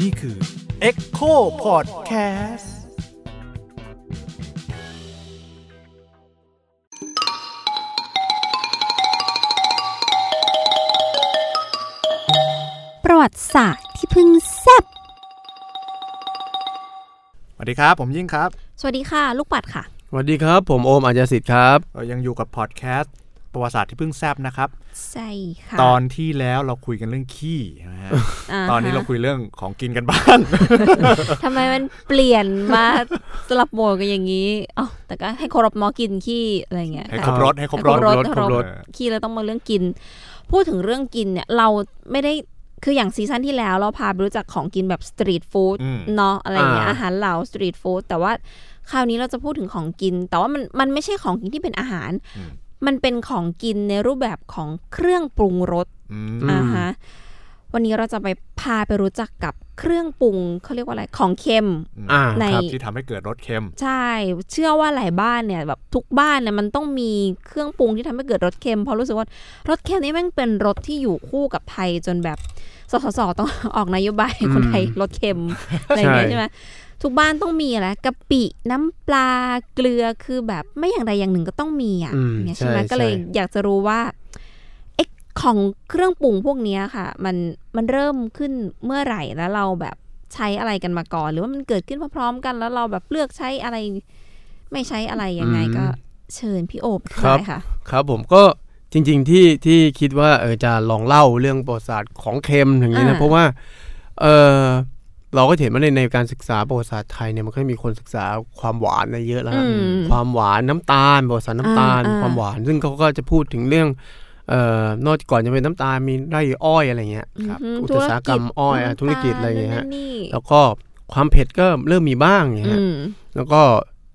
นี่คือ Echo Podcast ประวัติศาสตร์ที่เพิ่งแซบสวัสดีครับ ผมยิ่งครับ สวัสดีค่ะ ลูกปัดค่ะ สวัสดีครับ ผมโอมอาจาสิทธิ์ครับ เรายังอยู่กับพอดแคสต์ ประวัติศาสตร์ที่เพิ่งแซบนะครับ ใช่ค่ะ ตอนที่แล้วเราคุยกันเรื่องขี้นะฮะาตอนนี้เราฮะคุยเรื่องของกินกันบ้างทำไมมันเปลี่ยนมาสลับโหมดกันอย่างนี้อ๋อแต่ก็ให้เคารพหมอกินขี้อะไรเงี้ยให้ค่ะครบรถให้ครบให้รครถบรถครบรถเออขี้แล้วต้องมาเรื่องกิน พูดถึงเรื่องกินเนี่ยเราไม่ได้คืออย่างซีซั่นที่แล้วเราพาไปรู้จักของกินแบบสตรีทฟู้ดอืมเนาะอะไรเงี้ยอ่าอาหารเหลาสตรีทฟู้ดแต่ว่าคราวนี้เราจะพูดถึงของกิน แต่ว่ามันมันไม่ใช่ของกินที่เป็นอาหารอื มมันเป็นของกินในรูปแบบของเครื่องปรุงรสอืมอืมอ่าฮะวันนี้เราจะไปพาไปรู้จักกับเครื่องปรุงเขาเรียกว่าอะไรของเค็มอ่าในครับที่ทำให้เกิดรสเค็ม ใช่ เชื่อว่าหลายบ้านเนี่ยแบบทุกบ้านเนี่ยมันต้องมีเครื่องปรุงที่ทำให้เกิดรสเค็มเพราะรู้สึกว่ารสเค็มนี่แม่งเป็นรสที่อยู่คู่กับไทยจนแบบสสสต้องออกนโยบายให้คนไทยรสเค็มอะไรอย่างเงี้ยใช่ใช่ไหม ทุกบ้านต้องมีอะไรกะปิน้ำปลาเกลือคือแบบไม่อย่างใดอย่างหนึ่งก็ต้องมีอะอืมเนี่ยใช่ไหมใช่ก็เลยใช่อยากจะรู้ว่าไอ้ของเครื่องปรุงพวกเนี้ยค่ะ มันมันเริ่มขึ้นเมื่อไหร่แล้วเราแบบใช้อะไรกันมาก่อน หรือว่ามันเกิดขึ้นพร้อมๆกันแล้วเราแบบเลือกใช้อะไร ไม่ใช้อะไรยังไงก็เชิญพี่โอบได้ค่ะครับผมก็จริง ๆที่ที่คิดว่าเออจะลองเล่าเรื่องประวัติศาสตร์ของเค็มอย่างนี้นะอ่าเพราะว่าเออ เราก็เห็นว่าในในการศึกษาประวัติศาสตร์ไทยเนี่ยมันก็มีคนศึกษาความหวานอะไรเยอะแล้วอืมความหวานน้ำตาลประวัติศาสตร์น้ำตาลอ่าอ่าความหวาน ซึ่งเขาก็จะพูดถึงเรื่องเอ่อนอกจากก่อนจะเป็นน้ำตาลมีไร่อ้อยอะไรเงี้ยครับอืมอุตสาหกรรมอ้อยอะธุรกิจอะไรอย่างเงี้ยน้ำตาลนั่นนี่แล้วก็ความเผ็ดก็เริ่มมีบ้างอย่างเงี้ยอืมแล้วก็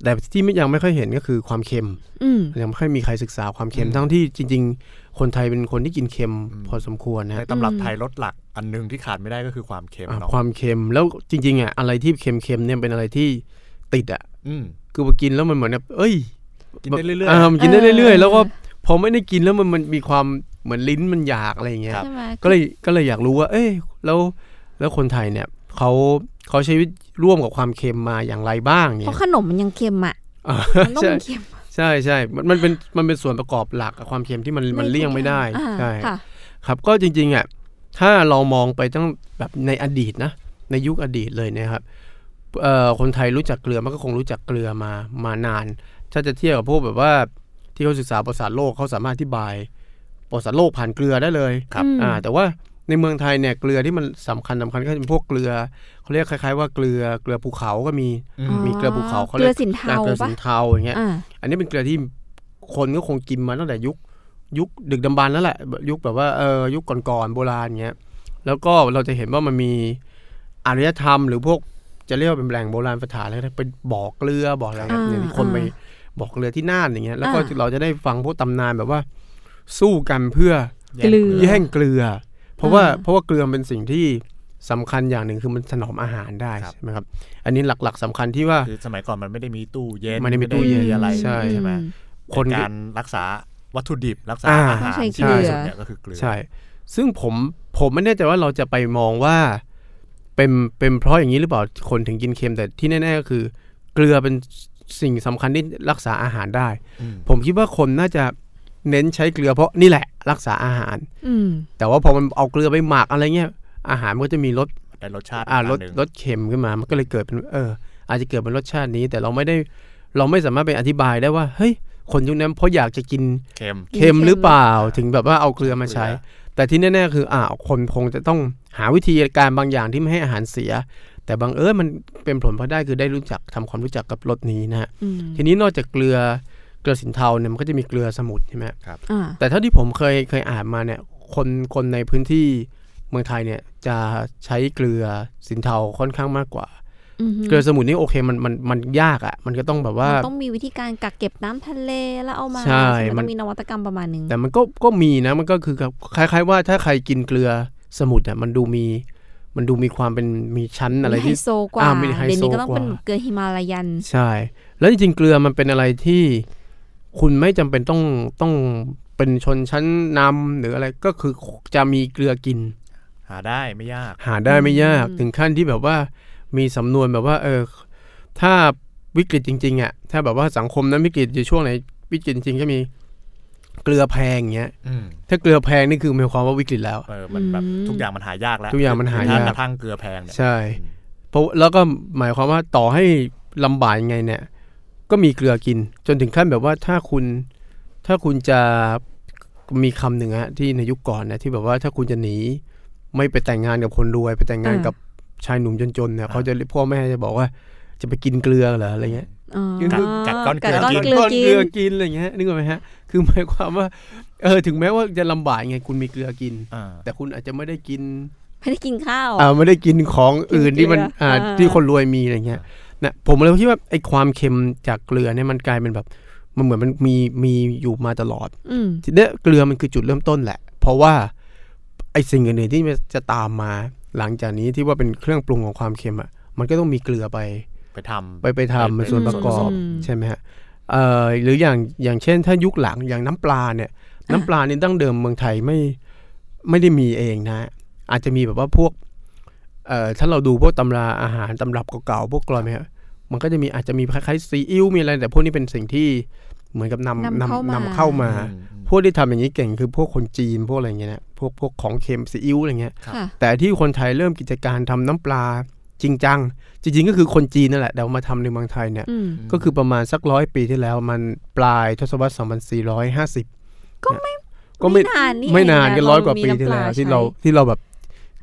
แต่ที่ไม่ยังไม่ค่อยเห็นก็คือความเค็มอืมยังไม่ค่อยมีใครศึกษาความเค็มอืมทั้งที่จริง ๆ คนไทยเป็นคนที่กินเค็มอืมพอสมควรนะในฮะตำรับอืมไทยรสหลักอันหนึงที่ขาดไม่ได้ก็คือความเค็มอะเนาะความเค็มแล้วจริงๆอะอะไรที่เค็มๆเนี่ยเป็นอะไรที่ติดอะอืมคือพอกินแล้วมันเหมือนแบบเอ้ยกินได้เรื่อยามันกินได้เรื่อยๆ แล้วก็พอไม่ได้กินแล้วมันมันมีความเหมือนลิ้นมันอยากอะไรอย่างเงี้ยใช่ไหมก็เลยก็เลยอยากรู้ว่า เอ้ยแล้วแล้วคนไทยเนี่ยเขา เขาใช้ชีวิตร่วมกับความเค็มมาอย่างไรบ้างเพเนี่ยราะขนมมันยังเค็มอะอ่ามันต้องใช่เป็นเค็มใช่ใช่มันมันเป็นมันเป็นส่วนประกอบหลักกับความเค็มที่มันมันเลี่ยงไม่ได้อ่าใช่ค่ะครับก็จริงๆอะถ้าเรามองไปตั้งแบบในอดีตนะในยุคอดีตเลยนะครับเอ่อคนไทยรู้จักเกลือมันก็คงรู้จักเกลือมามานาน ถ้าจะเทียบกับพวกแบบว่าที่เขาศึกษาประวัติศาสตร์โลกเขาสามารถอธิบายประวัติศาสตร์โลกผ่านเกลือได้เลยครับอืมอ่าแต่ว่าในเมืองไทยเนี่ยเกลือที่มันสำคัญสำคัญก็จะเป็นพวกเกลือ เขาเรียกคล้าย ๆ ว่าเกลือเกลือภูเขาก็มีอืมมีเกลือภูเขาเขาเกเรีลืยอกสินเทาอ่าเกลือปะสินเทาอย่างเงี้ยอ่าอันนี้เป็นเกลือที่คนก็คงกินมาตั้งแต่ยุคยุคดึกดำบรรพ์แล้วแหละ ยุคแบบว่าเออยุคก่อนๆโบราณเงี้ยแล้วก็เราจะเห็นว่ามันมีอารยธรรม หรือพวกจะเรียกว่าเป็นแหล่งโบราณสถานอะไรก็ได้เป็นบ่อเกลือบ่ออะไรเงี้ยอ่าอย่างที่คนไปอ่าบ่อเกลือที่น่านอย่างเงี้ยแล้วก็อ่าเราจะได้ฟังพวกตำนานแบบว่า สู้กันเพื่อแย่งเกลือแย่งเกลือเพราะว่าอ่าเพราะว่าเกลือเป็นสิ่งที่ สำคัญอย่างหนึ่งคือมันถนอมอาหารได้ครับใช่ไหมครับ อันนี้หลักๆสำคัญที่ว่าคือสมัยก่อนมันไม่ได้มีตู้เย็นไม่ได้มีตู้เย็นอะไรใช่ใช่ไหมอืคนในการรักษาวัตถุดิบรักษาอ่าอาหารต้องใช้ที่เกลือดีสุดเนี่ยก็คือเกลือใช่ ซึ่งผมผมไม่แน่ใจว่าเราจะไปมองว่าเป็นเป็นเพราะอย่างนี้หรือเปล่าคนถึงกินเค็มแต่ที่แน่ๆก็คือ เกลือเป็นสิ่งสำคัญที่รักษาอาหารได้อืมผมคิดว่าคนน่าจะเน้นใช้เกลือเพราะนี่แหละ รักษาอาหารอืมแต่ว่าพอมันเอาเกลือไปหมักอะไรเงี้ย อาหารมันก็จะมีรสได้รสชาติอ่ารสกแบบหนึ่งรสเค็มขึ้นมา มันก็เลยเกิดเป็นเออ อาจจะเกิดเป็นรสชาตินี้ แต่เราไม่ได้เราไม่สามารถไปอธิบายได้ว่าเฮ้ยคนยุคนั้นเพราะอยากจะกินเค็มเค็มหรือเปล่าเค็มถึงแบบว่าเอาเกลือมาใช้เกลือแต่ที่แน่ๆคืออ่าคนคงจะต้องหาวิธีการบางอย่างที่ไม่ให้อาหารเสีย แต่บางเอิญมันเป็นผลพลอยได้คือได้รู้จักทำความรู้จักกับรสนี้นะฮะอืมทีนี้นอกจากเกลือเกลือสินเทาเนี่ยมันก็จะมีเกลือสมุทรใช่ไหมอ่าแต่เท่าที่ผมเคยเคยอ่านมาเนี่ยคนคนในพื้นที่เมืองไทยเนี่ยจะใช้เกลือสินเทาค่อนข้างมากกว่าอือฮึเกลือสมุทรนี่โอเคมันมันมันยากอะ่ะ มันก็ต้องแบบว่ามันต้องมีวิธีการกักเก็บน้ำทะเลแล้วเอามาใช่ไหมัมันนมีนวัตกรรมประมาณนึง แต่มันก็ก็มีนะมันก็คือคล้าย ๆ ว่าถ้าใครกินเกลือสมุทรเนี่ยมันดูมีมันดูมีความเป็นมีชั้นอะไรมีไฮที่โซกว่าอ่ามีไฮโซเดี๋ยวนี้ก็ต้องเป็นกว่าเกลือฮิมาลายัน ใช่ แล้วจริงๆเกลือมันเป็นอะไรที่คุณไม่จำเป็นต้องต้องเป็นชนชั้นนำหรืออะไรก็คือจะมีเกลือกิน หาได้ไม่ยาก หาได้ไม่ยากอืมถึงขั้นที่แบบว่ามีสำนวนแบบว่าเออถ้าวิกฤตจริงๆอะถ้าแบบว่าสังคมนั้นวิกฤตอยู่ช่วงไหนวิกฤตจริงๆก็มีเกลือแพงอย่างเงี้ยอืมถ้าเกลือแพงนี่คือหมายความว่าวิกฤตแล้วเออมันแบบอืมทุกอย่างมันหายากแล้ว ทุกอย่างมันหายากกระทั่งเกลือแพงเนี่ยใช่อืมเพราะแล้วก็หมายความว่าต่อให้ลำบากยังไงเนี่ย ก็มีเกลือกิน จนถึงขั้นแบบว่าถ้าคุณ ถ้าคุณจะมีคำหนึ่งฮะที่ในยุคก่อนนะที่แบบว่าถ้าคุณจะหนี ไม่ไปแต่งงานกับคนรวย ไปแต่งงานอ่ากักับชายหนุ่มจนๆเนี่ยเขาจะพ่อแม่จะบอกว่าจะไปกินเกลือเหรออะไรเงี้ยอ๋อกัดกัดก้อนเกลือกัดก้อนกินเกลือก้อนกิเกลืนอกินอะไรเงี้ยนึกออกไหมฮะ คือหมายความว่าเออถึงแม้ว่าจะลำบากยังไงคุณมีเกลือกินอ่าแต่คุณอาจจะไม่ได้กิน ไม่ได้กินข้าวอ่าไม่ได้กินของอื่นที่มันกินเกลืออ่าอ่าที่คนรวยมีอะไรเงี้ยนะผมเลยคิดว่าไอ้ความเค็มจากเกลือเนี่ยมันกลายเป็นแบบ มันเหมือนมันมีมีอยู่มาตลอดอืมทีเนี้ยเกลือมันคือจุดเริ่มต้นแหละ เพราะว่า ไอ้สิ่งอื่นๆที่มันจะตามมาหลังจากนี้ที่ว่าเป็นเครื่องปรุงของความเค็มอะมันก็ต้องมีเกลือไปไปทำไปไปทำเป็นส่วนประกอบอืมใช่ไหมฮะเอ่อหรืออย่างอย่างเช่น ถ้ายุคหลังอย่างน้ำปลาเนี่ย น้ำปลานี่ตั้งเดิมเมืองไทยไม่ไม่ได้มีเองนะฮะอาจจะมีแบบว่าพวกเอ่อถ้าเราดูพวกตำราอาหารตำรับเก่าๆพวกกรอยไหมฮะมันก็จะมีอาจจะมีคล้ายๆซีอิ๊วมีอะไรแต่พวกนี้เป็นสิ่งที่ เหมือนกับนำนำเข้ามานำเข้ามาอืมอืมพวกที่ทำอย่างนี้เก่งคือพวกคนจีนพวกอะไรเงี้ยนะพวกพวกของเค็มซีอิ๊วอะไรเงี้ยครับค่ะแต่ที่คนไทยเริ่มกิจการทำน้ำปลาจริงจัง จริง ๆ ก็คือคนจีนนั่นแหละแต่เอามาทำในเมืองไทยเนี่ยอืมก็คือประมาณสักร้อยปีที่แล้วมันปลายทศวรรษ 2450 ก็ไม่ก็ไม่ไม่นานนี่ไม่นานเองะก็ร้อยกว่าเมีปีน้ำที่แล้วปลที่ใช้เราที่เราแบบ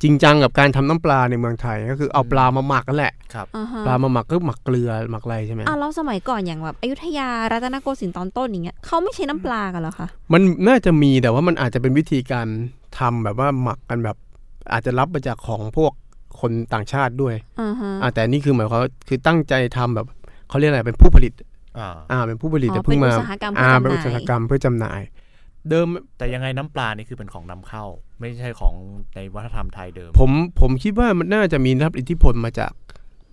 จริงจังกับการทำน้ำปลาในเมืองไทยก็คือเอาปลามาหมักกันแหละอ่าฮะปลามาหมักก็หมักเกลือหมักอะไรใช่ไหมอะแล้วสมัยก่อนอย่างแบบอยุธยารัตนโกสินทร์ตอนต้นอย่างเงี้ยเขาไม่ใช้น้ำปลากันเหรอคะมันน่าจะมีแต่ว่ามันอาจจะเป็นวิธีการทำแบบว่าหมักกันแบบ อาจจะรับมาจากของพวกคนต่างชาติด้วยอ่าฮะอ่าแต่นี่คือหมายความว่าคือตั้งใจทำแบบเขาเรียกอะไรเป็นผู้ผลิตอ่าอ่าเป็นผู้ผลิตอ๋แต่อเพิ่เป็นงอุมาตสาหกรรมอ่าเพื่เป็นออุตจำหสาหน่ายกรรมเพื่อจำหน่าย เดิมแต่ยังไงน้ำปลานี่คือเป็นของนำเข้า ไม่ใช่ของในวัฒนธรรมไทยเดิม ผมผมคิดว่ามันน่าจะมีรับอิทธิพลมาจาก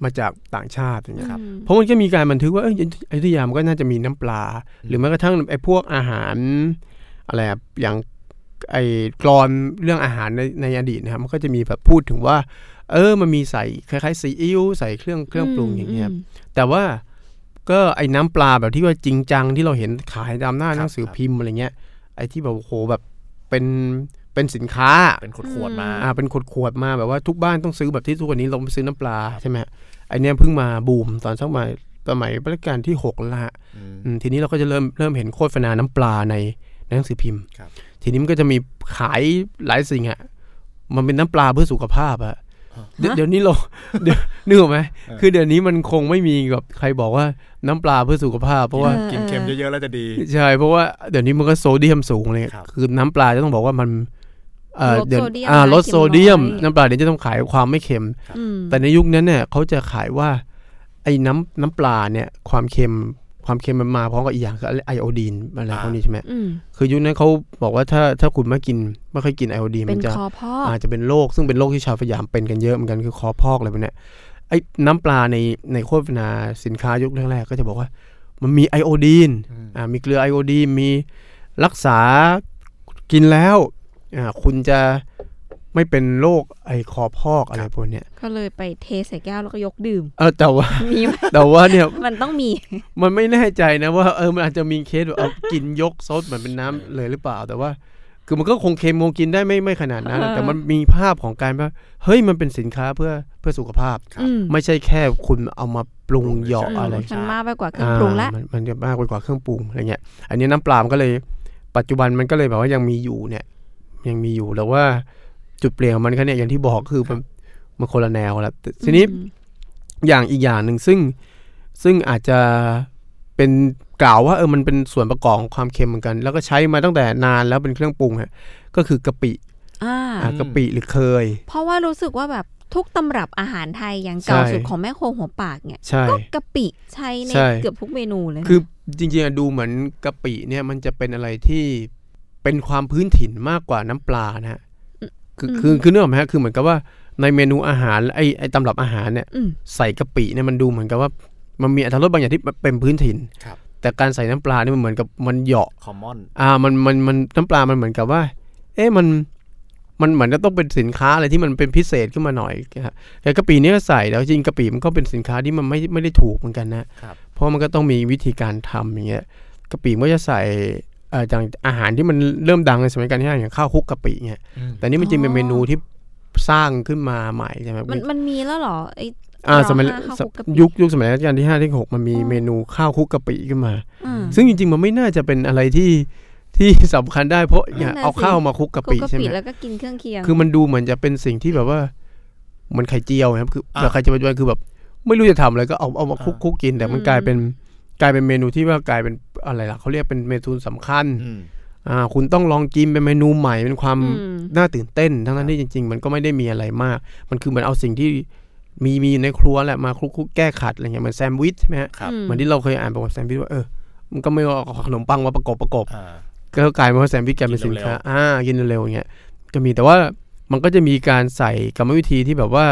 มาจากต่างชาติอย่างเงี้ยครับอืมเพราะมันก็มีการบันทึกว่าเอยอยุธยามันก็น่าจะมีน้ำปลา หรือแม้กระทั่งไอ้พวกอาหารอะไรอะอย่างไอ้กรอนเรื่องอาหารในในอดีตนะครับมันก็จะมีแบบพูดถึงว่า เออมันมีใส่คล้ายๆซีอิ๊วใส่เครื่องเครื่องปรุงอย่างเงี้ยมแต่ว่าก็ไอ้น้ำปลาแบบที่ว่าจริงจังที่เราเห็นขายตามหน้าครับหนังสือครับพิมพ์อะไรเงี้ย ไอ้ที่แบบโอ้โหแบบเป็นเป็นสินค้าเป็นขวดๆมาอ่าเป็นขวดขวดๆมาแบบว่าทุกบ้านต้องซื้อแบบที่ทุกวันนี้เราไปซื้อน้ำปลาใช่ไหมฮะไอเนี้ยเพิ่งมาบูมตอนสักมาสมัยรัชกาลที่หกแล้วละฮะอืมอืมทีนี้เราก็จะเริ่มเริ่มเห็นโฆษณาน้ำปลาในในหนังสือพิมพ์ครับทีนี้มันก็จะมีขายหลายสิ่งอะมันเป็นน้ำปลาเพื่อสุขภาพอะ เดี๋ยวฮะเดี๋ยวนี้เราเดี๋ยวนึกออกไหมเออคือเดี๋ยวนี้มันคงไม่มีแบบใครบอกว่าน้ำปลาเพื่อสุขภาพ เพราะว่าออกินเค็มเยอะๆแล้วจะดี ใช่เพราะว่าเดี๋ยวนี้มันก็โซเดียมสูงเลยครับคือน้ำปลาจะต้องบอกว่ามันเอ่อลดเดี๋ยวโซเดียมอ่านะลดเค็มโซเดียมน้อยน้ำปลาเดี๋ยวจะต้องขายความไม่เค็มอืมแต่ในยุคนั้นเนี่ยเขาจะขายว่า ไอ้น้ำน้ำปลาเนี่ยความเค็ม ความเค็มมันมาพร้อมกับอีกอย่างคือไอโอดีนอะไรอ่าพวกนี้ใช่ไหมอืมคือยุคนั้นเขาบอกว่าถ้าถ้าคุณไม่กินไม่ค่อยกินไอโอดีนเป็มันนจะคอพ่อกอาจจะเป็นโรคซึ่งเป็นโรคที่ชาวสยามเป็นกันเยอะเหมือนกันคือคอพอกอะไรพวกเนี้ยไอ้น้ำปลาในในโฆษณาสินค้ายุคแรกๆก็จะบอกว่า มันมีไอโอดีนอืมอ่ามีเกลือไอโอดีนมีรักษากินแล้วอ่าคุณจะ ไม่เป็นโรคไอคอพอกอะไรพวกเนี้ยก็เลยไปเทใส่แก้วแล้วก็ยกดื่ม เออแต่ว่ามีไหมแต่ว่าเนี่ยมันต้องมี มันไม่แน่ใจนะว่าเออมันอาจจะมีเคสแบบเอากินยกซดเหมือนเป็นน้ำเลยหรือเปล่า แต่ว่า คือมันก็คงเค็มคงกินได้ไม่ไม่ขนาดนั้นเออแต่มันมีภาพของการว่าเฮ้ยมันเป็นสินค้าเพื่อเพื่อสุขภาพครับอืมไม่ใช่แค่คุณเอามาปรุงเหยาะอืมอะไรมันมากไปกว่าเครื่องปรุงละอ่ามันมันจะมากไปกว่าเครื่องปรุงอะไรเงี้ยอันนี้น้ำปลามันก็เลย ปัจจุบันมันก็เลยแบบว่ายังมีอยู่เนี่ย ยังมีอยู่แต่ว่า จุดเปลี่ยนของมันก็เนี่ยอย่างที่บอกคือมันมันคนละแนวแล้วแต่ทีนี้อืมอย่างอีกอย่างหนึ่งซึ่งซึ่งอาจจะเป็นกล่าวว่าเออมันเป็นส่วนประกอบของความเค็มเหมือนกัน แล้วก็ใช้มาตั้งแต่นานแล้วเป็นเครื่องปรุงฮะก็คือกะปิอ่าอะกะปิหรือเคย เพราะว่ารู้สึกว่าแบบทุกตำรับอาหารไทยอย่างเก่าใช่สุดของแม่ครัวหัวปากเนี่ยใช่ก็กะปิใช้ในใช่เกือบทุกเมนูเลยนะคือจริงๆอะดูเหมือนกะปิเนี่ยมันจะเป็นอะไรที่เป็นความพื้นถิ่นมากกว่าน้ำปลานะฮะ คือคือคือเนื้ออกไหมฮะคือเหมือนกับว่าในเมนูอาหารไอไอตำรับอาหารเนี่ยอืมใส่กะปิเนี่ยมันดูเหมือนกับว่ามันมีอรรถรสบางอย่างที่เป็นพื้นถิ่นครับแต่การใส่น้ำปลานี่มันเหมือนกับมันเหยาะคอมมอนอ่ามันมันมันน้ำปลามันเหมือนกับว่า เอ๊ะมันมันเหมือนจะต้องเป็นสินค้าอะไรที่มันเป็นพิเศษขึ้นมาหน่อยครับแต่กะปิเนี้ก็ใส่แล้วจริงกะปิมันก็เป็นสินค้าที่มันไม่ไม่ได้ถูกเหมือนกันนะครับเพราะมันก็ต้องมีวิธีการทำอย่างเงี้ยกะปิมันก็จะใส่เอ่ออย่างอาหารที่มันเริ่มดังในสมัยการที่ห้าอย่างข้าวคลุกกะปิเงี้ยแต่นี่มันจริงเป็นเมนูที่สร้างขึ้นมาใหม่ใช่ไหมมันมันมีแล้วเหรอไออ่าสมัยรอห้าข้าวคลุกกะปิยุคยุคสมัยรัชกาลที่ห้าที่หกมันมีอ๋อเมนูข้าวคลุกกะปิขึ้นมาอืมซึ่งจริง ๆ มันไม่น่าจะเป็นอะไรที่ที่สำคัญได้เพราะอย่านั่นน่ะเอาสิข้าวมาคลุกกะคลุปิกกะใช่ไหปิมแล้วก็กินเครื่องเคียงคือมันดูเหมือนจะเป็นสิ่งที่แบบว่าเหมันไข่เจียวนะครับคืออะแบบไข่เจียวปัจจุบันคือแบบ ไม่รู้จะทำอะไรก็เอาเอามาคลุกคลุกกินแต่มันกลายเป็น กลายเป็นเมนูที่ว่ากลายเป็นอะไรล่ะเขาเรียกเป็นเมนูสำคัญอืมอ่าคุณต้องลองกินเป็นเมนูใหม่เป็นความอืมน่าตื่นเต้น ทั้งนั้นที่จริง ๆ มันก็ไม่ได้มีอะไรมาก มันคือมันเอาสิ่งที่มีมีอยู่ในครัวแหละมาคลุกคลุกแก้ขัดอะไรเงี้ยเหมือนแซนด์วิชใช่ไหมฮะครับอืมเหมือนที่เราเคยอ่านประวัติแซนด์วิชว่าเออมันก็ไม่เอาขนมปังมาประกบประกบอ่าก็กลายเป็นว่าแซนด์วิชกลายเป็นกิสินนเร็วๆค้าอ่ากินเร็วๆอย่างเงี้ยก็มีแต่ว่ามันก็จะมีการใส่กรรมวิธีที่แบบว่า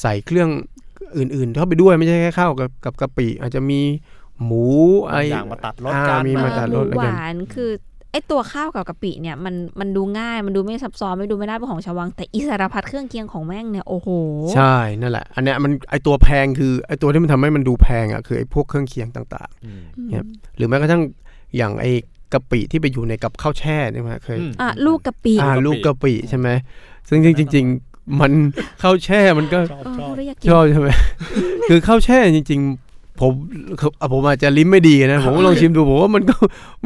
ใส่เครื่องอื่นๆเข้าไปด้วยไม่ใช่แค่ข้าวกับกับกะปิอาจจะมี หมูอะไรอย่างมาตัดรสอ่ากันมีเอมาอตัดหรมูสแล้วหกันวานคือไอตัวข้าวกับกะปิเนี่ยมันมันดูง่ายมันดูไม่ซับซ้อนไม่ดูไม่น่าเป็นของชาววัง แต่อิสารพัดเครื่องเคียงของแม่งเนี่ยโอ้โหใช่นั่นแหละ อันเนี้ยมันไอตัวแพงคือไอตัวที่มันทำให้มันดูแพงอะคือไอพวกเครื่องเคียงต่างอืมครับๆหรือแม้กระทั่งอย่างไอกะปิที่ไปอยู่ในกับข้าวแช่เนี่ยมาเคยอืมอะลูกกะปิอ่าลูลูกกกะกะปิปิใช่ไหมซึ่งจริง ๆ มันข้าวแช่มันก็ชอบเออชอบพูดแล้วอยากกินชอบใช่ไหมคือข้าวแช่จริง ๆ ผมคืออะผมอาจจะลิ้มไม่ดีนะ ผมก็ลองชิมดูผมว่ามันก็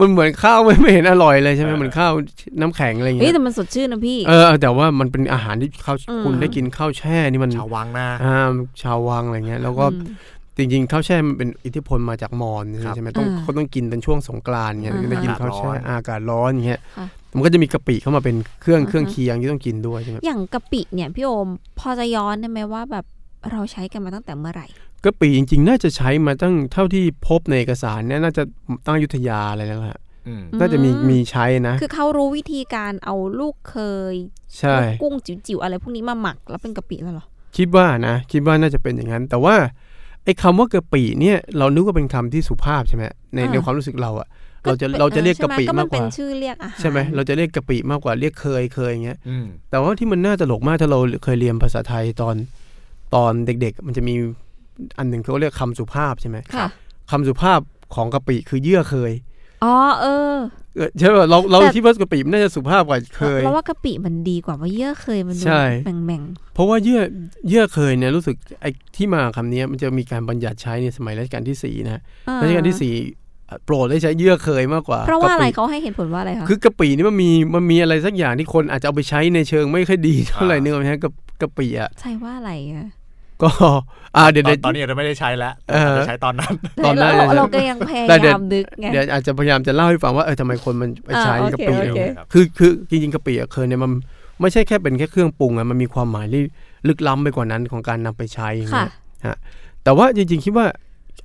มันเหมือนข้าวไม่ไม่เห็นอร่อยเลยใช่ไหมเหมือนข้าวน้ำแข็งอะไรอย่างเฮ้ยเงี้ยแต่มันสดชื่นนะพี่เออแต่ว่ามันเป็นอาหารที่ข้าวอืมคุณได้กินข้าวแช่นี่มันชาววังนะอ่าชาววังอะไรเงี้ย แล้วก็อืมจริงๆข้าวแช่มันเป็นอิทธิพลมาจากมอญครับใช่ไหมต้องอ่าเขาต้องกินเป็นช่วงสงกรานต์เงี้ยอ่าได้กินข้าวแช่อากาศร้อนอากาศร้อนอย่างเงี้ยค่ะมันก็จะมีกะปิเข้ามาเป็นเครื่องอ่าฮะเครื่องเคียงที่ต้องกินด้วยใช่ไหมอย่างกะปิเนี่ยพี่โอมพอจะย้อนได้ไหมว่าแบบเราใช้กันมาตั้งแต่เมื่อไหร่ กะปิจริง ๆ น่าจะใช้มาตั้งเท่าที่พบในเอกสารเนี่ยน่าจะตั้งอยุธยาอะไรแล้วล่ะอืมน่าจะมีอืมมีใช้นะ คือเขารู้วิธีการเอาลูกเคยใช่ลูกกุ้งจิ๋วๆอะไรพวกนี้มาหมักแล้วเป็นกะปิแล้วเหรอ คิดว่านะ คิดว่าน่าจะเป็นอย่างนั้น แต่ว่าไอ้คำว่ากะปิเนี่ย เรานึกว่าเป็นคำที่สุภาพใช่ไหมในอ่าในความรู้สึกเราอะเราจะเราจะเรียกกะปิใช่ไหมากกเป็นว่าชื่อเรียกอาหารใช่ไหมเราจะเรียกกะปิมากกว่าเรียกเคยเคยอย่างเงี้ยอืมแต่ว่าที่มันน่าตลกมากถ้าเราเคยเรียนภาษาไทยตอนตอนเด็ก ๆ มันจะมี อันหนึ่งเขาเรียกคำสุภาพใช่ไหมค่ะคำสุภาพของกะปิคือเยื่อเคย อ๋อเออเออใช่ป่ะเราเราแต่คิดว่ากะปิมันน่าจะสุภาพกว่าเคยเราว่ากะปิมันดีกว่าว่าเยื่อเคยมันดูใช่แบ่งเพราะว่าเยื่อเยื่อเคยเนี่ยรู้สึกไอ้ที่มาคำนี้มันจะมีการบัญญัติใช้ในสมัยรัชกาลที่สี่นะๆอ่รัชกาลที่สี่เอ่อโปรดได้ใช้เยื่อเคยมากกว่า เพราะว่าอะไรกปิเขาให้เหตุผลว่าอะไรคะคือกะปินี่มันมีมันมีอะไรสักอย่างที่คนอาจจะเอาไปใช้ในเชิงไม่ค่อยดีเท่าไหร่นึกออกไหมฮะกับกะปิอะใช่ว่าอะไรอะ ก็อ่าเดี๋ยวตอเดี๋ยวนตอนนี้อาจจะไม่ได้ใช้แล้วเอออาจจะใช้ตอนนั้น ตอนนั้นเราเลยนะเราก็ยังพยาแต่เดี๋ยยาวมนึกไงเดี๋ยวอาจจะพยายามจะเล่าให้ฟังว่าเออทำไมคนมันไปใช้อ่าโอเคกะปิโอเคคือคือจริงๆกะปิอะเคยเนี่ยมันไม่ใช่แค่เป็นแค่เครื่องปรุงอะมันมีความหมายที่ลึกล้ำไปกว่านั้นของการนำไปใช้อย่างค่ะเงี้ยแต่ว่าจริงๆคิดว่า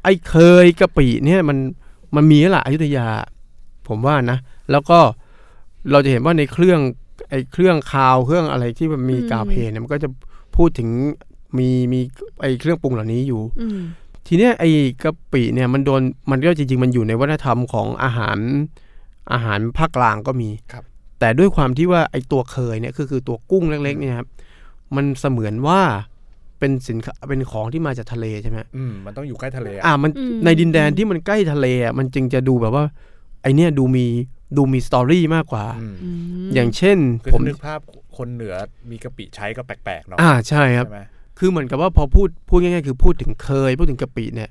ไอ้เคยกะปิเนี่ยมันมันมีแล้วล่ะอยุธยา ผมว่านะ แล้วก็เราจะเห็นว่าในเครื่องไอ้เครื่องคาวเครื่องอะไรที่มันมีอืมกาเพเนี่ยมันก็จะพูดถึง มีมีไอ้เครื่องปรุงเหล่านี้อยู่อืมทีเนี้ยไอ้กะปิเนี่ยมันโดนมันก็จริงๆมันอยู่ในวัฒนธรรมของอาหารอาหารภาคกลางก็มีครับแต่ด้วยความที่ว่าไอ้ตัวเคยเนี่ยคือคือตัวกุ้งเล็กๆเนี่ยครับมันเสมือนว่าเป็นสินค้าเป็นของที่มาจากทะเลใช่ไหมอืมมันต้องอยู่ใกล้ทะเลอะอ่ามันอืมในดินแดนที่มันใกล้ทะเลอะมันจึงจะดูแบบว่า ไอเนี่ยดูมีดูมีสตอรี่มากกว่าอืมอืมอย่างเช่นคือผมถ้านึกภาพคนเหนือมีกะปิใช้ก็แปลกๆเนาะอ่าใช่ครับใช่ไหม คือเหมือนกับว่าพอพูดพูดง่ายๆ คือพูดถึงเคย พูดถึงกะปิเนี่ย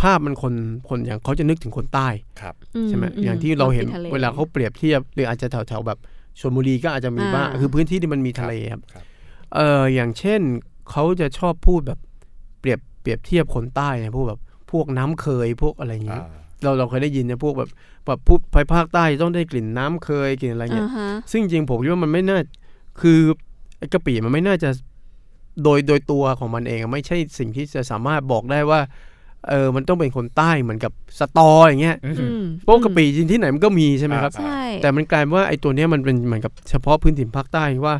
ภาพมันคนคนอย่างเขาจะนึกถึงคนใต้ครับใช่ไหมอย่างที่เราเห็นทะเวลาเขาเปรียบเทียบหรืออาจจะแถวๆแบบชลบุรีก็อาจจะมีบ้างอ่าคือพื้นที่ที่มันมีทะเลครับครับเอออย่างเช่นเขาจะชอบพูดแบบเปรียบเปรียบเทียบคนใต้เนี่ยพวกแบบพวกน้ำเคยพวกอะไรอย่างอ่าเงี้ยเราเราเคยได้ยินนะพวกแบบแบบพูดไปภาคใต้ต้องได้กลิ่นน้ำเคยกลิ่นอะไรเงี้ยอ่าฮะซึ่งจริงๆผมคิดว่ามันไม่น่าคือไอ้กะปิมันไม่น่าจะ โดยโดยตัวของมันเองอะไม่ใช่สิ่งที่จะสามารถบอกได้ว่าเออ มันต้องเป็นคนใต้เหมือนกับสตออย่างเงี้ยอืมอืมเพราะกะปิจริงที่ไหนมันก็มีใช่ไหมครับใช่แต่มันกลายเป็นว่าไอ้ตัวเนี้ยมันเป็นเหมือนกับเฉพาะพื้นถิ่นภาคใต้ว่า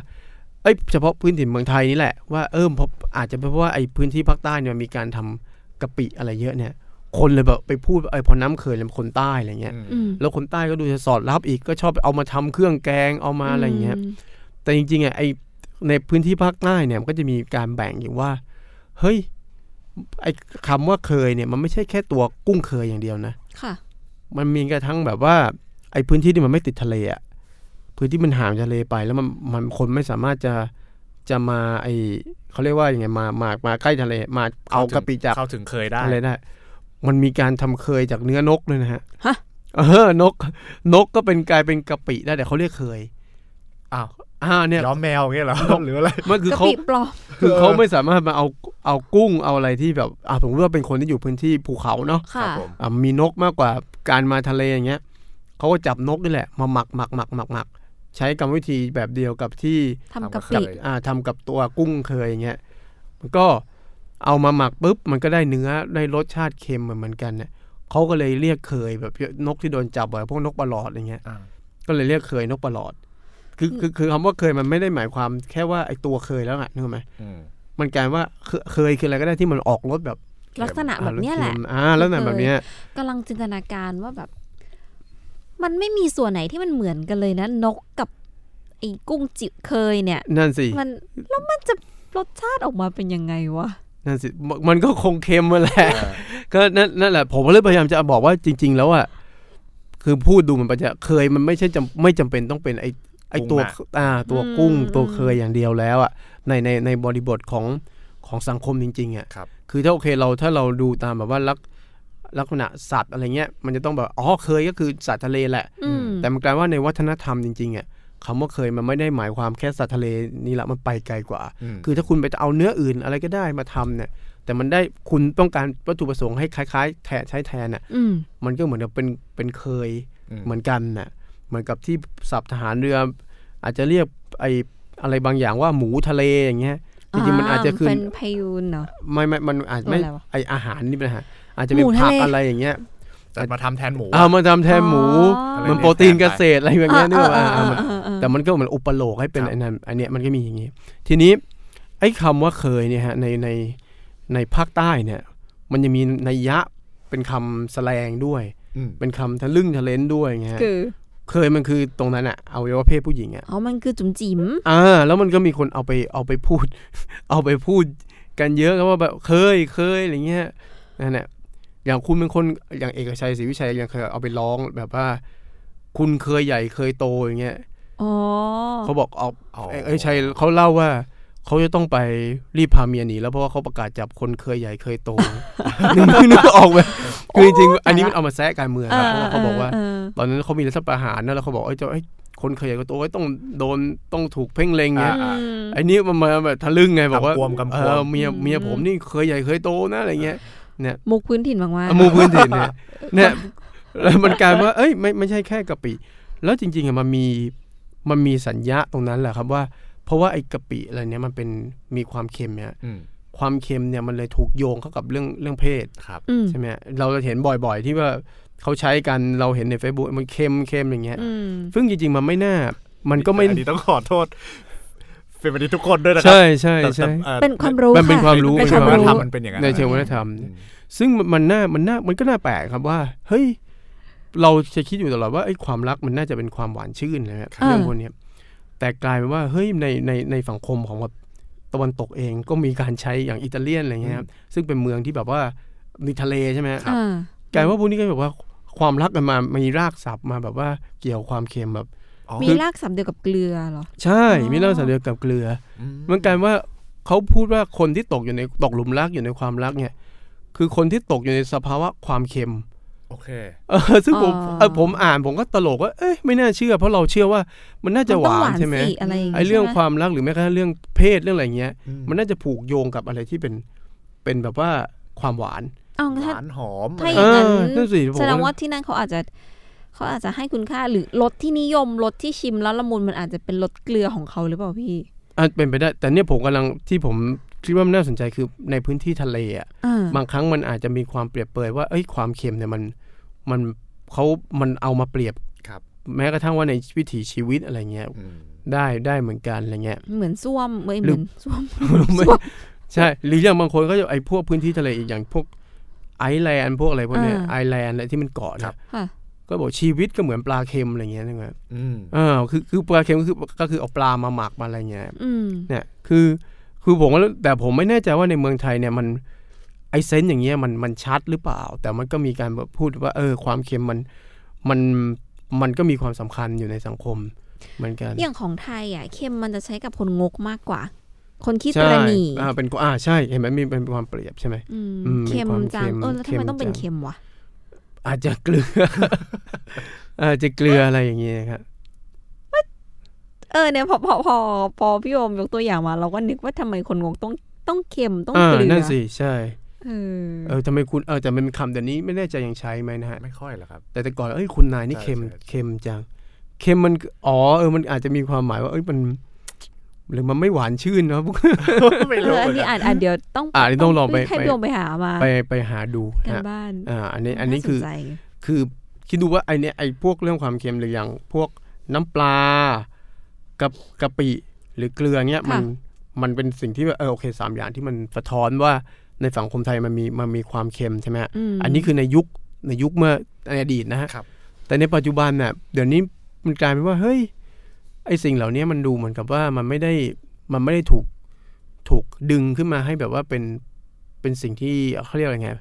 เอ้ยเฉพาะพื้นถิ่นเมืองไทยนี่แหละว่าเออเพราะอาจจะเป็นเพราะว่าไอ้พื้นที่ภาคใต้เนี่ยมีการทำกะปิอะไรเยอะเนี่ย คนเลยแบบไปพูดไอ้พอน้ำเคยเลยคนใต้อะไรเงี้ยอืมอืมแล้วคนใต้ก็ดูจะสอดรับอีกก็ชอบเอามาทำเครื่องแกงเอามาอะไรเงี้ยแต่จริงๆอะไอ ในพื้นที่ภาคใต้เนี่ยมันก็จะมีการแบ่งอยู่ว่า เฮ้ยไอคำว่าเคยเนี่ยมันไม่ใช่แค่ตัวกุ้งเคยอย่างเดียวนะค่ะมันมีกระทั่งแบบว่าไอพื้นที่ที่มันไม่ติดทะเลอะพื้นที่มันห่างจากทะเลไปแล้วมันมันคนไม่สามารถจะจะมาไอเขาเรียกว่าอย่างไงมามามาใกล้ทะเลมาเอากะปิจากเข้าถึงเคยได้อะไรได้ มันมีการทำเคยจากเนื้อนกเลยนะฮะฮะเออนก นกก็เป็นกลายเป็นกะปิได้แต่เขาเรียกเคยอ้าว อ่าเนี่ยย้อมแมวอย่างเงี้ยเหรอหรืออะไรมันคือกะเขาปิปลอมคือเขาไม่สามารถมาเอาเอากุ้งเอาอะไรที่แบบอ่าผมว่าเป็นคนที่อยู่พื้นที่ภูเขาเนาะครัค่ะบผมอ่ามีนกมากกว่าการมาทะเลอย่างเงี้ยเขาก็จับนกนี่แหละ มาหมักหมักหมักหมักหมักใช้กรรมวิธีแบบเดียวกับที่ทำกะทำปิกะปิอ่าทำกับตัวกุ้งเคยอย่างเงี้ยมันก็เอามาหมักปุ๊บมันก็ได้เนื้อได้รสชาติเค็มเหมือนกันเนี่ยเขาก็เลยเรียกเคยแบบนกที่โดนจับบ่อยพวกนกปลาหลอดอะไรเงี้ยอ่าก็เลยเรียกเคยนกปลาหลอด คือคือคือคำว่าเคยมันไม่ได้หมายความแค่ว่าไอตัวเคยแล้วอะนึกออกไหมอืมมันกลายว่าเคเคยคืออะไรก็ได้ที่มันออกรสแบบ ลักษณะแบบเนี้ยแหละอ่าแล้วษณะแบบเนี้ยกำลังจินตนาการว่าแบบ มันไม่มีส่วนไหนที่มันเหมือนกันเลยนะ นกกับไอ้กุ้งจิเคยเนี่ย นั่นสิมันแล้วมันจะรสชาติออกมาเป็นยังไงวะนั่นสิมันมันก็คงเค็มมาแหละเออก็นั่นนั่นแหละ ผมก็เลยพยายามจะบอกว่าจริง ๆ แล้วอะคือพูดดูมันจะเคยมันไม่ใช่จำไม่จำเป็นต้องเป็นไอ ไอตัวอ่าตัวกุ้งอืมตัวเคยอย่างเดียวแล้วอะในในในบริบทของของสังคมจริงๆอะครับคือถ้าโอเคเราถ้าเราดูตามแบบว่าลักลักษณะสัตว์อะไรเงี้ยมันจะต้องแบบอ๋อเคยก็คือสัตว์ทะเลแหละอืมแต่มันกลายว่าในวัฒนธรรมจริงๆอะคำว่าเคยมันไม่ได้หมายความแค่สัตว์ทะเลนี่แหละมันไปไกลกว่าอืมคือถ้าคุณไปเอาเนื้ออื่นอะไรก็ได้มาทำเนี่ย แต่มันได้คุณต้องการวัตถุประสงค์ให้คล้าย ๆ แทนใช้แทนน่ะอืมมันก็เหมือนกับเป็นเป็นเคยอืมเหมือนกันน่ะ เหมือนกับที่สับทหารเรือ อาจจะเรียกไออะไรบางอย่างว่าหมูทะเลอย่างเงี้ยจริงๆมันอาจจะคือเป็นพายุนเนาะไม่ไม่มันอาจไม่ตัวอะไรวะไออาหารนี่เป็นอาหารอาจจะเป็นหมูทะผักเลอะไรอย่างเงี้ยแต่มาทำแทนหมูเอามาทำแทนหมูอ๋อมันโปรตีนเกษตรอะไรแบบเนี้ยนึกออกปะเออ่าอมันเออเออแต่มันก็เหมือนอุปโลกให้เป็นครับไอ้นั่นอันเนี้ยมันก็มีอย่างนี้ ทีนี้ไอ้คำว่าเคยเนี่ยฮะในในในภาคใต้เนี่ย มันจะมีนัยยะเป็นคำแสลงด้วยอืมเป็นคำทะลึ่งทะเลนด้วยไงฮะคือ เคยมันคือตรงนั้นอะเอาไว้ว่าเพศผู้หญิงอะอ๋อ มันคือจุ๋มจิ๋มอ่าแล้วมันก็มีคนเอาไปเอาไปพูด เอาไปพูดกันเยอะครับว่าแบบเคยเคยอะไรเงี้ยนั่นแหละอย่างคุณเป็นคนอย่างเอกชัยศรีวิชัยยังเคยเอาไปร้องแบบว่า คุณเคยใหญ่เคยโตอย่างเงี้ยอ๋อเขาบอกเอาอ๋อเอ้ยเอ้ยชัยเขาเล่าว่า เขาจะต้องไปรีบพาเมียหนีแล้วเพราะว่าเขาประกาศจับคนเคยใหญ่เคยโตนึกนึกออกไหมคือจริงๆอันนี้มันเอามาแซะการเมืองครับเพราะว่าเขาบอกว่า ตอนนั้นเขามีรัฐประหารนะแล้วเขาบอกไอ้ยเจ้าไอ้ยคนเคยใหญ่เคยโตไอ้ยต้องโดนต้องถูกเพ่งเล็งเงี้ยอ่าไอ้นี่มันมาแบบทะลึ่งไงบอกว่ากำกวมกำกวมเออเมียเมียผมนี่เคยใหญ่เคยโตนะอะไรเงี้ยมุกพื้นถิ่นมากอะหมูพื้นถิ่นเนี่ยเนี่ยแล้วมันกลายว่า เอ้ยไม่ไม่ใช่แค่กะปิ แล้วจริงๆอะมันมีมันมีสัญญาตรงนั้นแหละครับว่า เพราะว่าไอ้กะปิอะไรเนี้ยมันเป็นมีความเค็มเนี่ยอืมความเค็มเนี่ยมันเลยถูกโยงเข้ากับเรื่องเรื่องเพศครับๆอืมใช่ไหมเราจะเห็นบ่อยๆ ที่ว่าเขาใช้กันเราเห็นใน Facebook มันเค็มเค็มอย่างเงี้ยอืมซึ่งจริงๆมันไม่น่า มันก็ไม่อันนี้ต้องขอโทษเป็นวันนี้ทุกคนด้วยนะครัใช่ใช่แต่ใช่แต่อ่อเป็นความรู้มันเป็นค่ะความรู้ในเป็นเชิคงวามวัฒนรู้ธรรมมันเป็นอย่างนั้นในเชิงวัฒนธรรมอืมซึ่งมันน่ามันน่ามันก็น่าแปลกครับว่า เฮ้ย เราจะคิดอยู่ตลอดว่าไอ้ความรักมันน่าจะเป็นความหวานชื่นนะครับอ่าเรื่องพวกเนี้ย แต่กลายเป็นว่าเฮ้ยในในในสังคมของแบบตะวันตกเองก็มีการใช้อย่างอิตาเลียนอะไรเงี้ยครับซึ่งเป็นเมืองที่แบบว่ามีทะเลใช่ไหมครับอ่ากลายว่าพวกนี้ก็แบบว่าความรักกันมามีรากศัพท์มาแบบว่าเกี่ยวความเค็มแบบอ๋อมีรากศัพท์เดียวกับเกลือเหรอใช่อ๋อมีรากศัพท์เดียวกับเกลืออืมันกลายว่าเขาพูดว่าคนที่ตกอยู่ในตกหลุมรักอยู่ในความรักเนี่ย คือคนที่ตกอยู่ในสภาวะความเค็ม โอเคเออซึ่งผมอ๋อเออผมอ่านผมก็ตลกว่าเอ้ยไม่น่าเชื่อ เพราะเราเชื่อว่ามันน่าจะหวานใช่ไหมสิอะไรย่างงี้ไอ้เรื่องใช่คไหมวามรักหรือแม้กระทั่งเรื่องเพศเรื่องอะไรเงี้ยอืมันน่าจะผูกโยงกับอะไรที่เป็นเป็นแบบว่าความหวานเอาหถ้าวานหอมถ้าอเอย่างนั้นอนั่นสิผมแสดงก็ว่าที่นั่นเขาอาจจะเขาอาจจะให้คุณค่าหรือรสที่นิยมรสที่ชิมแล้วละมุนมันอาจจะเป็นรสเกลือของเขาหรือเปล่าพี่อะเป็นไปได้ แต่เนี่ยผมกำลังที่ผมคิดว่ามันน่าสนใจคือในพื้นที่ทะเลอะอ่าบางครั้งมันอาจจะมีความเปรียบเปรยว่าเอ้ยความเค็มเนี่ยมัน มันเขามันเอามาเปรียบครับ แม้กระทั่งว่าในวิถีชีวิตอะไรเงี้ยอืมได้ได้เหมือนกันอะไรเงี้ยเหมือนส้วมเว้ยหเหรือมือนส้วมไม่ส้วมใช่ หรืออย่างบางคนก็จะไอ้พวกพื้นที่ทะเลอีกอย่างพวกไอซ์แลนด์พวกอะไรพวกเนี้ยอ่าไอร์แลนด์อะไรที่มันเกาะคเนี่รัยบค่ะก็บอกชีวิตก็เหมือนปลาเค็มอะไรเงี้ยนะครับอืมเออคือคือปลาเค็มก็คือก็คือเอาปลามาหมักมาอะไรเงี้ยอืมเนี่ยคือคือผมว่าแต่ผมไม่แน่ใจว่าในเมืองไทยเนี่ยมัน ไอเซนส์อย่างเงี้ยมันมันชัดหรือเปล่า แต่มันก็มีการแบบพูดว่า เออ ความเค็มมันมันมันก็มีความสำคัญอยู่ในสังคมเหมือนกัน อย่างของไทยอะเค็มมันจะใช้กับคนงกมากกว่า คนขี้ตใช่ระหนี่อ่าเป็นอ่าใช่เห็นไหมมีเป็นความเปรียบใช่ไหมอืมอืมเค็มมีความจังเค็มเออแล้วทำไมเค็มต้องเป็นจังเค็มวะอาจจะเกลือ อาจจะเกลืออะไรอย่างเงี้ยครับเออเนี่ยพอพอพอพอพี่โอมยกตัวอย่างมา เราก็นึกว่าทำไมคนงกต้องต้องเค็มต้องอ่าเกลือนั่นสิใช่ เออเออทำไมคุณเออแต่มันเป็นคำเดี๋ยวนี้ไม่แน่ใจยังใช้ไหมนะฮะ ไม่ค่อยหรอกครับ แต่แต่ก่อนเอ้ยคุณนายนี่ใช่เค็มใช่ เค็มจังเค็มมันอ๋อเออมันอาจจะมีความหมายว่าเอ้ยมันหรือมันไม่หวานชื่นเนาะไม่เอรู้ออันเหมือนนี้กัอ่านนอ่านเดี๋ยวต้องอ่านี่ต้องลองไปให้ไป พี่โอมไปหามาไปไปหาดูกันฮะบ้านอ่าอันนี้อันนี้คือาสใจ คือคิดดูว่าไอเนี้ยไอพวกเรื่องความเค็มหรืออย่างพวกน้ำปลากับกะปิหรือเกลือเนี้ยมันมันเป็นสิ่งที่ว่าเออโอเคสามอย่างที่มันสะท้อนว่า ในสังคมไทยมันมีมันมีความเค็มใช่ไหมฮะมอันนี้คือในยุคในยุคเมื่อในอดีตนะฮะครับแต่ในปัจจุบันเนี่ยเดี๋ยวนี้มันกลายเป็นว่าเฮ้ยไอสิ่งเหล่านี้มันดูเหมือนกับว่ามันไม่ได้มันไม่ได้ถูกถูกดึงขึ้นมาให้แบบว่าเป็นเป็นสิ่งที่เขาเรียกอะไรไง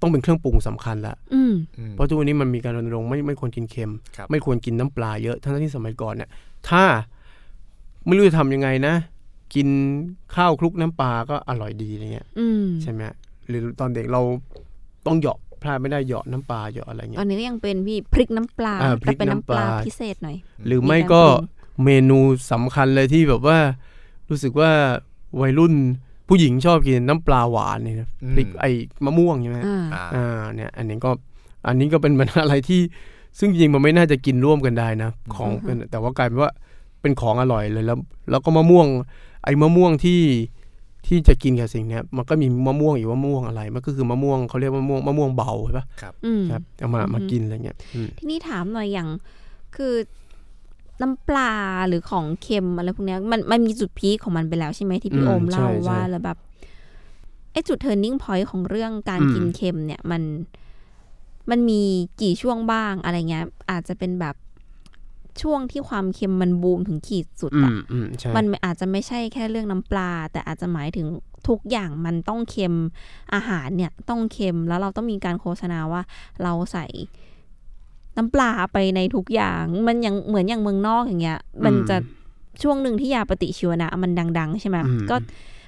ต้องเป็นเครื่องปรุงสำคัญละอืมอืมเพราะทุกวันนี้มันมีการรณรงค์ไม่ไม่ควรกินเค็มครับไม่ควรกินน้ำปลาเยอะทั้งที่สมัยก่อนเนี่ยถ้าไม่รู้จะทำยังไงนะ กินข้าวคลุกน้ำปลาก็อร่อยดีอะไรเงี้ยอืมใช่ไหมหรือตอนเด็กเราต้องเหยาะพลาดไม่ได้เหยาะน้ำปลาเหยาะอะไรตอเงี้นยนี้ก็ยังเป็นพี่พริกน้ำปลาอ่าพริแต่กเป็นน้ำปลาน้ำปลาพิเศษหน่อย หรือไม่มีการก็ปรุงเมนูสำคัญเลยที่แบบว่า รู้สึกว่าวัยรุ่นผู้หญิงชอบกินน้ำปลาหวานเนี่ยนะอืมพริกไอ้มะม่วงใช่ไหมอ่าอ่าอ่าเนี่ยอันนี้ก็อันนี้ก็เป็นมันอะไรที่ซึ่งจริงๆมันไม่น่าจะกินร่วมกันได้นะ ของเป็นแต่ว่ากลายเป็นว่าเป็นของอร่อยเลยแล้ว แล้วก็มะม่วงไอ้มะม่วงที่ที่จะกินกับสิ่งเนี้ยมันก็มีมะม่วงอีกว่ามะม่วงอะไร มันก็คือมะม่วงเขาเรียกมะม่วงมะม่วงเบาใช่ปะอืมครับเอามามากินอะไรเงี้ยอืมทีนี้ถามหน่อยอย่างคือน้ำปลาหรือของเค็มอะไรพวกเนี้ยมันมันมีจุดพีคของมันไปแล้วใช่ไหมที่พี่อืมโอมเล่าใช่ใช่ว่าแล้วแบบไอ้จุด turning point ของเรื่องการอืมกินเค็มเนี่ยมันมันมีกี่ช่วงบ้างอะไรเงี้ยอาจจะเป็นแบบ ช่วงที่ความเค็มมันบูมถึงขีดสุดอือะมอืมใช่มันอาจจะไม่ใช่แค่เรื่องน้ำปลา แต่อาจจะหมายถึงทุกอย่างมันต้องเค็มอาหารเนี่ยต้องเค็มแล้วเราต้องมีการโฆษณาว่าเราใส่น้ำปลาไปในทุกอย่างมันยังเหมือนอย่างเมืองนอกอย่างเงี้ย มันจะช่วงหนึ่งที่ยาปฏิชีวนะมันดัง ๆ ใช่ไหมอืมก็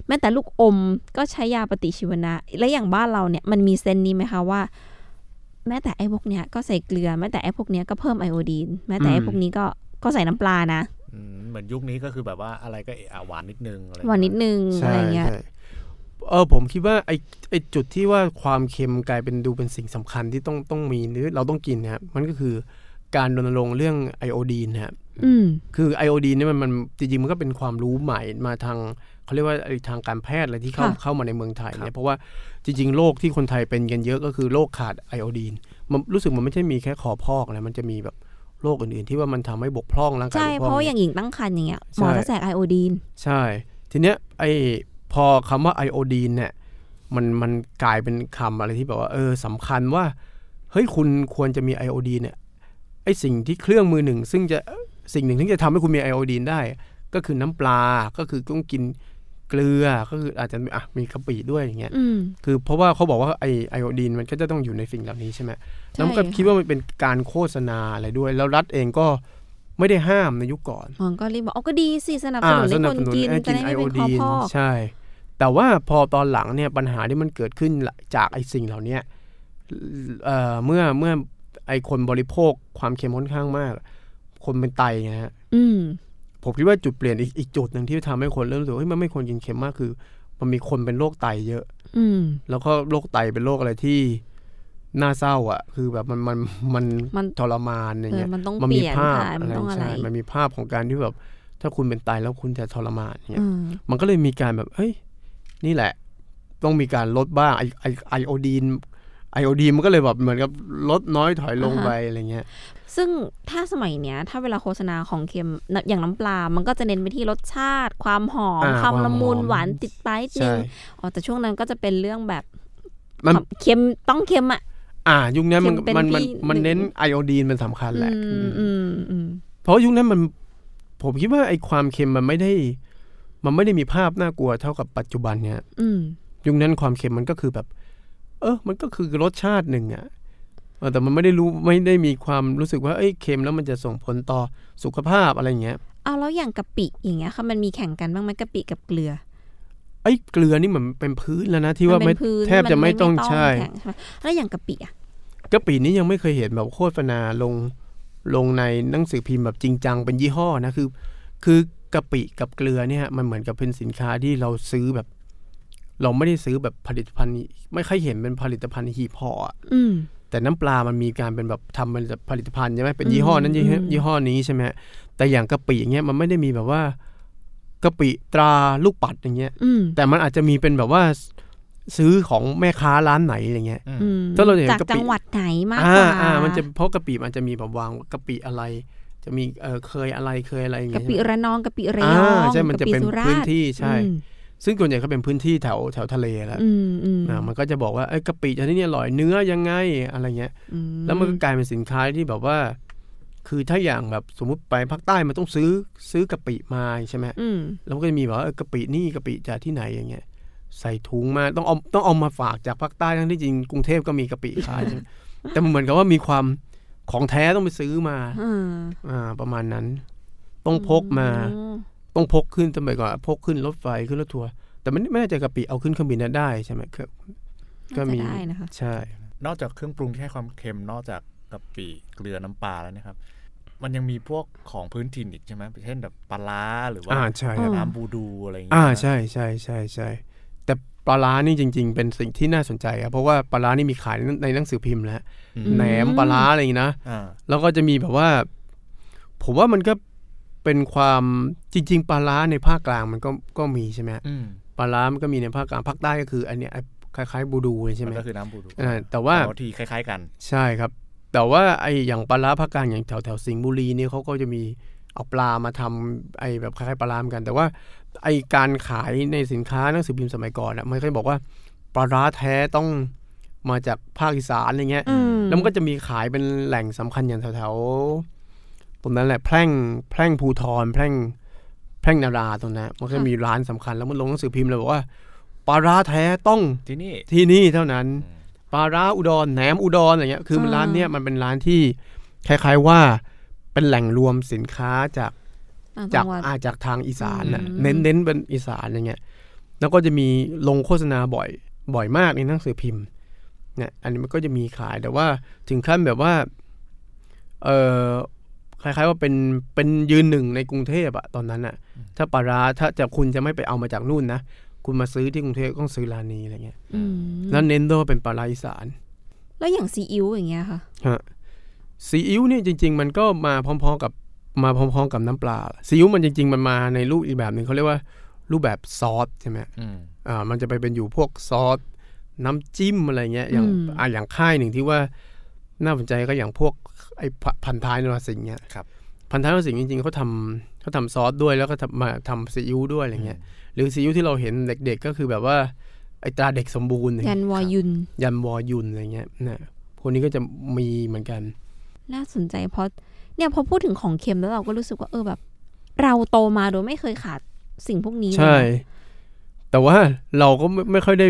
แม้แต่ลูกอมก็ใช้ยาปฏิชีวนะ และอย่างบ้านเราเนี่ยมันมีเซนนี้ไหมคะว่า แม้แต่ไอ้พวกเนี้ยก็ใส่เกลือแม้แต่ไอ้พวกเนี้ยก็เพิ่มไอโอดีนแม้แต่ไอ้พวกนี้ก็ก็ใส่น้ำปลานะอืมเหมือนยุคนี้ก็คือแบบว่าอะไรก็เอะอะหวานนิดนึงอะไรหวานนิดนึงใช่อะไรเงี้ยใช่เออผมคิดว่าไอไอจุดที่ว่าความเค็มกลายเป็นดูเป็นสิ่งสำคัญที่ต้องต้องมีหรือเราต้องกินนะครับมันก็คือการรณรงค์เรื่องไอโอดีนนะครับอืมคือไอโอดีนเนี่ยมันมันจริงๆมันก็เป็นความรู้ใหม่มาทางเขาเรียกว่าไอ้ทางการแพทย์อะไรที่เข้าค่ะเข้ามาในเมืองไทยเนี่ยเพราะว่าจริง ๆ โรคที่คนไทยเป็นกันเยอะก็คือโรคขาดไอโอดีนมันรู้สึกมันไม่ใช่มีแค่คอพอกนะมันจะมีแบบโรคอื่นๆ ที่ว่ามันทำให้บกพร่องร่างกายใช่บกเพพร่องราะว่าอย่างหญิงตั้งครรภ์อย่างเงี้ยหมอใช่จะแจกไอโอดีนใช่ ทีเนี้ยไอพอคำว่าไอโอดีนเนี่ยมันมันกลายเป็นคำอะไรที่แบบว่าเออสำคัญว่าเฮ้ยคุณควรจะมีไอโอดีนเนี่ยไอสิ่งที่เครื่องมือหนึ่ง ซึ่งจะ สิ่งหนึ่งที่จะทำให้คุณมีไอโอดีนได้ ก็คือน้ำปลาก็คือต้องกินเกลือก็คืออาจจะมีอะมีกะปิด้วยอย่างเงี้ยอืมคือเพราะว่าเขาบอกว่าไอไอโอดีนมันก็จะต้องอยู่ในสิ่งเหล่านี้ใช่ไหมใช่แล้วมันก็คิดว่ามันเป็นการโฆษณาอะไรด้วย แล้วรัฐเองก็ไม่ได้ห้ามในยุคก่อนหมอก็รีบบอกอ๋อก็ดีสิสนับสนุนให้คนกินให้จะได้ไม่เป็นคอพอกใช่ แต่ว่าพอตอนหลังเนี่ยปัญหาที่มันเกิดขึ้นจากไอ้สิ่งเหล่าเนี้ยเอ่อเมื่อเมื่อไอ้คนบริโภคความเค็มค่อนข้างมาก คนเป็นไตไงฮะอืมผมคิดว่าจุดเปลี่ยนอีกอีกจุดหนึ่งที่ทำให้คนเริ่มรู้สึกว่าเฮ้ยมันไม่ควรกินเค็มมากคือ มันมีคนเป็นโรคไตเยอะ อืมแล้วก็โรคไตเป็นโรคอะไรที่น่าเศร้าอะ คือแบบมันมันมันมันทรมานอย่างเออเงี้ยมันต้องมันเปมีลี่ยนภาพถ่ายอะมันไรต้องอะไรใช่มันมีภาพของการที่แบบ ถ้าคุณเป็นไตแล้วคุณจะทรมานอย่างเงี้อืยมมันก็เลยมีการแบบเฮ้ย นี่แหละ ต้องมีการลดบ้างไอไอไอโอดีนไอโอดีนมันก็เลยแบบเหมือนกับลดน้อยถอยลงไปอะไรเงี้ย ซึ่งถ้าสมัยเนี้ย ถ้าเวลาโฆษณาของเค็มน่ะอย่างน้ำปลา มันก็จะเน้นไปที่รสชาติ ความหอมอ่าความละมุนความหอมหวานติดปลายนิดนึใช่งอ๋อแต่ช่วงนั้นก็จะเป็นเรื่องแบบมันความเค็มต้องเค็มอะอ่า ยุคนั้นมันเค็มเป็นมันมันที่มันหนึ่งเน้นไอโอดีนเป็นสำคัญแหละอืมอืมอืมเพราะยุคนั้นมัน ผมคิดว่าไอความเค็มมันไม่ได้ มันไม่ได้มีภาพน่ากลัวเท่ากับปัจจุบันเนี่ยอืมยุคนั้นความเค็มมันก็คือแบบ เออ มันก็คือรสชาติหนึ่งอะเออ แต่มันไม่ได้รู้ไม่ได้มีความรู้สึกว่าเอ้ยเค็มแล้วมันจะส่งผลต่อสุขภาพอะไรอย่างเงี้ยเอาแล้วอย่างกะปิอย่างเงี้ยค่ะมันมีแข่งกันบ้างไหมกะปิกับเกลือไอ้เกลือนี่เหมือนเป็นพื้นแล้วนะที่ว่ามันไม่เป็นพื้นแทบจะไม่ต้องใช่แข่งใช่ไหมแล้วอย่างกะปิอะกะปินี้ยังไม่เคยเห็นแบบโฆษณาลงลงในหนังสือพิมพ์แบบจริงจังเป็นยี่ห้อนะคือ คือกะปิกับเกลือเนี่ยมันเหมือนกับเป็นสินค้าที่เราซื้อแบบ เราไม่ได้ซื้อแบบผลิตภัณฑ์ ไม่ค่อยเห็นเป็นผลิตภัณฑ์หีบห่ออะอืม แต่น้ำปลามันมีการเป็นแบบทำเป็นผลิตภัณฑ์ใช่ไหมเป็นยี่ห้อนั้นอืมยี่ห้ออืมยี่ห้อนี้ใช่ไหมแต่อย่างกะปิอย่างเงี้ยมันไม่ได้มีแบบว่ากะปิตราลูกปัดอย่างเงี้ยอืมแต่มันอาจจะมีเป็นแบบว่าซื้อของแม่ค้าร้านไหนอะไรเงี้ยอืมอืมถ้าเราเห็นจากกะปิจังหวัดไหนมากอ่ากว่าอ่ามันจะเพราะกะปิมันจะมีแบบวางกะปิอะไร จะมีเออเคยอะไรเคยอะไรอย่างกะเงี้ยปิใช่ไหมระนองกะปิระยอ่าองใช่มันจะกปิเป็นสุราษฎร์พื้นที่ใช่อืม ซึ่งส่วนใหญ่เขาเป็นพื้นที่แถวแถวทะเลแหล้วอืมอืมอ่ามันก็จะบอกว่าเอ้ยกะปิชนิดนี้อร่อยเนื้อยังไงอะไรเงี้ยอืแล้วมันก็กลายเป็นสินค้าที่แบบว่า คือถ้าอย่างแบบสมมุติไปภาคใต้มันต้องซื้อซื้อกะปิมาใช่ไหมอืมแล้วมันก็จะมีแบบว่าเออกะปินี่กะปิจากที่ไหนอย่างเงี้ย ใส่ถุงมาต้องเอาต้องเอามาฝากจากภาคใต้ทั้งที่จริงกรุงเทพก็มีกะปิขายใช่ไหมแต่มันเหมือนกับว่ามีความของแท้ต้องไปซื้อมาอืมอ่าประมาณนั้น ต้องพกมาอืม ต้องพกขึ้นสมัยก่อนพกขึ้นรถไฟขึ้นรถทัวร์แต่มันไม่แน่ใจกะปิเอาขึ้นเครื่องบินนั้นได้ใช่ไหมครับก็มีน่าจะได้นะคะใช่ นอกจากเครื่องปรุงที่ให้ความเค็มนอกจากกะปิเกลือน้ำปลาแล้วนะครับ มันยังมีพวกของพื้นถิ่นอีกใช่ไหมเช่นแบบปลาร้าหรือว่าอ่าใช่ครับน้ำบูดูอะไรอย่างเงี้ยอ่าใช่ใช่ใช่ใช่แต่ปลาร้านี่จริง ๆ เป็นสิ่งที่น่าสนใจครับเพราะว่าปลาร้านี่มีขายในหนังสือพิมพ์แล้วอืมแหนมปลาร้าอะไรอย่างงี้นะอ่าแล้วก็จะมีแบบว่า ผมว่ามันก็ เป็นความจริง ๆปลาร้าในภาคกลางมันก็ก็มีใช่ไหมฮะอืมปลาร้ามันก็มีในภาคกลางภาคใต้ก็คือ อันเนี้ยคล้ายๆบูดูเลยใช่ไหมมันก็คือน้ำบูดูอ่าแต่ว่าแต่ที่คล้าย ๆ กัน ใช่ครับ แต่ว่าไออย่างปลาร้าภาคกลางอย่างแถวแถวสิงห์บุรีเนี่ยเขาก็จะมีเอาปลามาทำไอแบบคล้ายๆปลาร้าเหมือนกัน แต่ว่าไอการขายในสินค้าหนังสือพิมพ์สมัยก่อนอะมันก็จะบอกว่าปลาร้าแท้ต้องมาจากภาคอีสานอะไรเงี้ยอืมแล้วมันก็จะมีขายเป็นแหล่งสำคัญอย่างแถวๆ ตรงนั้นแหละแพร่งแพร่งภูทรแพร่งแพร่งนาราตรงนั้นมันก็มีร้านสำคัญแล้วมันลงหนังสือพิมพ์เลยบอกว่าปลาร้าแท้ต้องที่นี่ที่นี่เท่านั้นอืมปลาร้าอุดรแหนมอุดรอะไรเงี้ยคือมันอ่าร้านเนี้ยมันเป็นร้านที่คล้ายๆว่าเป็นแหล่งรวมสินค้าจากต่างจาจักงหวัดอาจากทางอีสานน่ะอืมเน้นเน้นเป็นอีสานอะไรเงี้ย แล้วก็จะมีลงโฆษณาบ่อยบ่อยมากในหนังสือพิมพ์เนี่ยอันนี้มันก็จะมีขายแต่ว่าถึงขั้นแบบว่า เออ คล้ายๆว่าเป็นเป็นยืนหนึ่งในกรุงเทพอะตอนนั้นอะถ้าปลาร้าถ้าจะคุณจะไม่ไปเอามาจากนู่นนะคุณมาซื้อที่กรุงเทพต้องซื้อร้านนี้อะไรเงี้ยอืมแล้วเน้นด้วยว่าเป็นปลาร้าอีสาน แล้วอย่างซีอิ๊วอย่างเงี้ยค่ะฮะซีอิ๊วเนี่ยจริง ๆ มันก็มาพร้อมๆกับมาพร้อมๆกับน้ำปลาซีอิ๊วมันจริง ๆ มันมาในรูปอีกแบบหนึ่งเขาเรียกว่ารูปแบบซอสใช่ไหมอืมอ่า มันจะไปเป็นอยู่พวกซอสน้ำจิ้มอะไรเงี้ย อย่างอืมอ่าอย่างค่ายหนึ่งที่ว่า น่าสนใจก็อย่างพวกไอ้พะพันท้ายนรสิงห์เนี่ยครับพันท้ายนรสิงห์จริงๆเขาทำเขาทำซอสด้วยแล้วก็ทำมาทำซีอิ๊วด้วยอะไรเงี้ยหรือซีอิ๊วที่เราเห็นเด็กๆก็คือแบบว่าไอ้ตราเด็กสมบูรณ์เนี่ยยันวอยุน ยันวอยุนอะไรเงี้ยนะพวกนี้ก็จะมีเหมือนกัน น่าสนใจเพราะเนี่ยพอพูดถึงของเค็มแล้วเราก็รู้สึกว่าเออแบบ เราโตมาโดยไม่เคยขาดสิ่งพวกนี้เลยใช่นะแต่ว่าเราก็ไม่ไม่ค่อยได้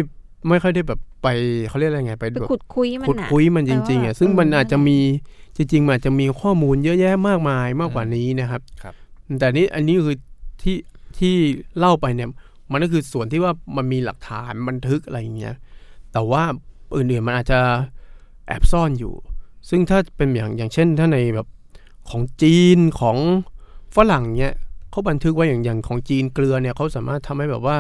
ไม่ค่อยได้แบบไปเขาเรียกอะไรไงไปไปแบบขุดคุยมันขุดนะคุยมันจริงๆแต่อะว่าซึ่งมันเอออาจจะมีจริงๆมันอาจจะมีข้อมูลเยอะแยะมากมายมากกว่านี้นะครับครับ แต่นี้อันนี้คือที่ที่เล่าไปเนี่ย มันก็คือส่วนที่ว่ามันมีหลักฐานบันทึกอะไรอย่างเงี้ยแต่ว่าอื่นๆมันอาจจะแอบซ่อนอยู่ ซึ่งถ้าเป็นอย่างอย่างเช่น ถ้าในแบบของจีนของฝรั่งเนี่ยเขาบันทึกไว้อย่างอย่างของจีนเกลือเนี่ยเขาสามารถทำให้แบบว่า